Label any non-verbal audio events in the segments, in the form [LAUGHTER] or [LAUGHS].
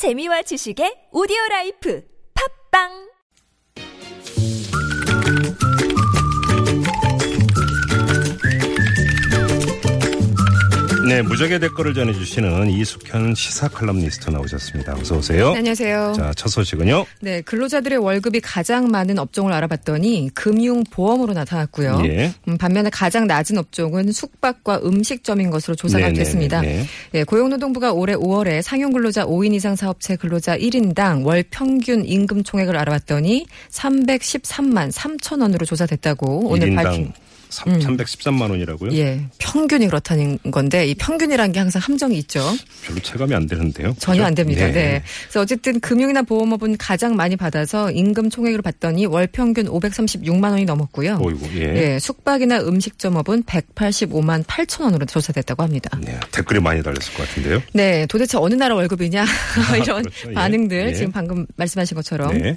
재미와 지식의 오디오 라이프. 팟빵 네, 무적의 댓글을 전해주시는 이숙현 시사 칼럼니스트 나오셨습니다. 어서 오세요. 네, 안녕하세요. 자, 첫 소식은요. 네, 근로자들의 월급이 가장 많은 업종을 알아봤더니 금융 보험으로 나타났고요. 예. 음, 반면에 가장 낮은 업종은 숙박과 음식점인 것으로 조사가 네네, 됐습니다. 네, 예, 고용노동부가 올해 5월에 상용 근로자 5인 이상 사업체 근로자 1인당 월 평균 임금 총액을 알아봤더니 313만 3천 원으로 조사됐다고 오늘 밝힌 3, 음. 313만 원이라고요? 예. 평균이 그렇다는 건데 이 평균이라는 게 항상 함정이 있죠. 별로 체감이 안 되는데요. 전혀 안 됩니다. 네. 네. 그래서 어쨌든 금융이나 보험업은 가장 많이 받아서 임금 총액으로 봤더니 월 평균 536만 원이 넘었고요. 어이고, 예. 예. 숙박이나 음식점업은 185만 8천 원으로 조사됐다고 합니다. 네. 댓글이 많이 달렸을 것 같은데요. 네. 도대체 어느 나라 월급이냐 [LAUGHS] [LAUGHS] 이런 그렇죠? 예. 반응들 예. 지금 방금 말씀하신 것처럼 네.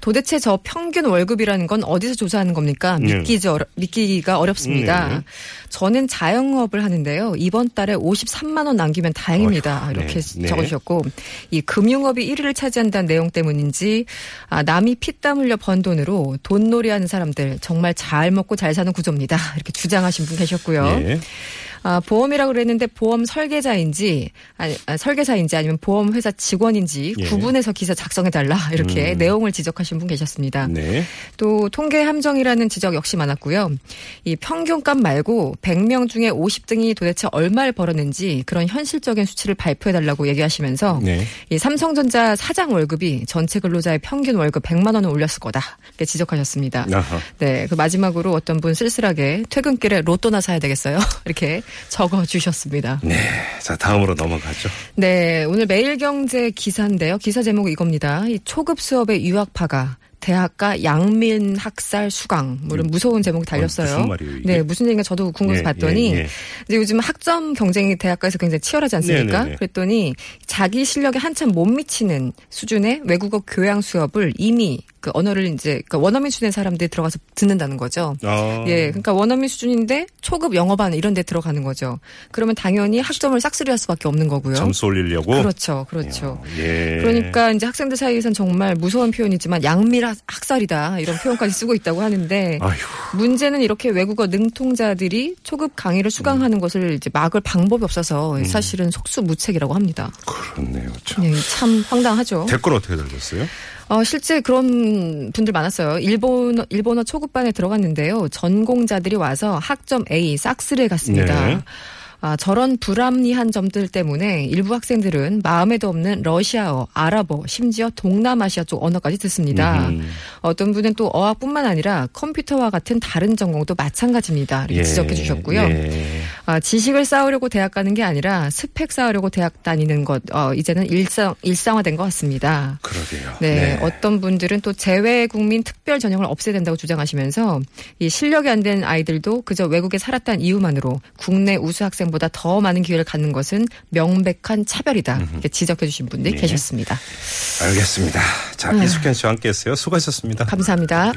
도대체 저 평균 월급이라는 건 어디서 조사하는 겁니까? 네. 믿기지 어려, 믿기가 어렵습니다. 네. 저는 자영업을 하는데요. 이번 달에 53만 원 남기면 다행입니다. 어휴, 이렇게 네, 네. 적어주셨고 이 금융업이 1위를 차지한다는 내용 때문인지 아, 남이 피땀 흘려 번 돈으로 돈놀이하는 사람들 정말 잘 먹고 잘 사는 구조입니다. 이렇게 주장하신 분 계셨고요. 예. 아, 보험이라고 그랬는데 보험 설계자인지 아니, 아, 설계사인지 아니면 보험 회사 직원인지 예. 구분해서 기사 작성해 달라 [LAUGHS] 이렇게 음. 내용을 지적하신 분 계셨습니다. 네. 또 통계 함정이라는 지적 역시 많았고요. 이 평균값 말고 100명 중에 50등이 도대체 얼마를 벌었는지 그런 현실적인 수치를 발표해 달라고 얘기하시면서 네. 이 삼성전자 사장 월급이 전체 근로자의 평균 월급 100만 원을 올렸을 거다 이렇게 지적하셨습니다. 아하. 네, 그 마지막으로 어떤 분 쓸쓸하게 퇴근길에 로또나 사야 되겠어요. [LAUGHS] 이렇게 적어 주셨습니다. 네. 자, 다음으로 넘어가죠. 네, 오늘 매일경제 기사인데요. 기사 제목이 이겁니다. 이 초급 수업의 유학파가 대학가 양민 학살 수강 뭐 이런 무서운 제목이 달렸어요. 음. 무슨 말이에요, 이게? 네, 무슨 얘기인가 저도 궁금해서 예, 봤더니 예, 예. 이제 요즘 학점 경쟁이 대학가에서 굉장히 치열하지 않습니까? 네 네 네. 그랬더니 자기 실력에 한참 못 미치는 수준의 외국어 교양 수업을 이미 그 언어를 이제 그 원어민 수준의 사람들이 들어가서 듣는다는 거죠. 아. 예, 그러니까 원어민 수준인데 초급 영어반 이런 데 들어가는 거죠. 그러면 당연히 학점을 싹쓸이 할 수밖에 없는 거고요. 점수 올리려고. 그렇죠, 그렇죠. 예. 그러니까 이제 학생들 사이에선 정말 무서운 표현이지만 양밀 학- 학살이다 이런 표현까지 쓰고 있다고 하는데 아휴. 문제는 이렇게 외국어 능통자들이 초급 강의를 수강하는 것을 이제 막을 방법이 없어서 음. 사실은 속수무책이라고 합니다. 그렇네요. 참. 네, 참 황당하죠. 댓글 어떻게 달렸어요? 어, 실제 그런 분들 많았어요. 일본어, 일본어 초급반에 들어갔는데요. 전공자들이 와서 학점 A 싹쓸이에 갔습니다. 네. 아, 저런 불합리한 점들 때문에 일부 학생들은 마음에도 없는 러시아어, 아랍어, 심지어 동남아시아 쪽 언어까지 듣습니다. 음. 어떤 분은 또 어학뿐만 아니라 컴퓨터와 같은 다른 전공도 마찬가지입니다. 이렇게 예. 지적해 주셨고요. 예. 아, 지식을 쌓으려고 대학 가는 게 아니라 스펙 쌓으려고 대학 다니는 것, 어, 이제는 일상, 일상화된 것 같습니다. 그러게요. 네, 어떤 분들은 또 재외 국민 특별 전형을 없애야 된다고 주장하시면서 이 실력이 안 된 아이들도 그저 외국에 살았다는 이유만으로 국내 우수 학생보다 더 많은 기회를 갖는 것은 명백한 차별이다. 이렇게 지적해 주신 분들이 예. 계셨습니다. 알겠습니다. 자, 아. 이숙현 씨와 함께 했어요. 수고하셨습니다. 감사합니다.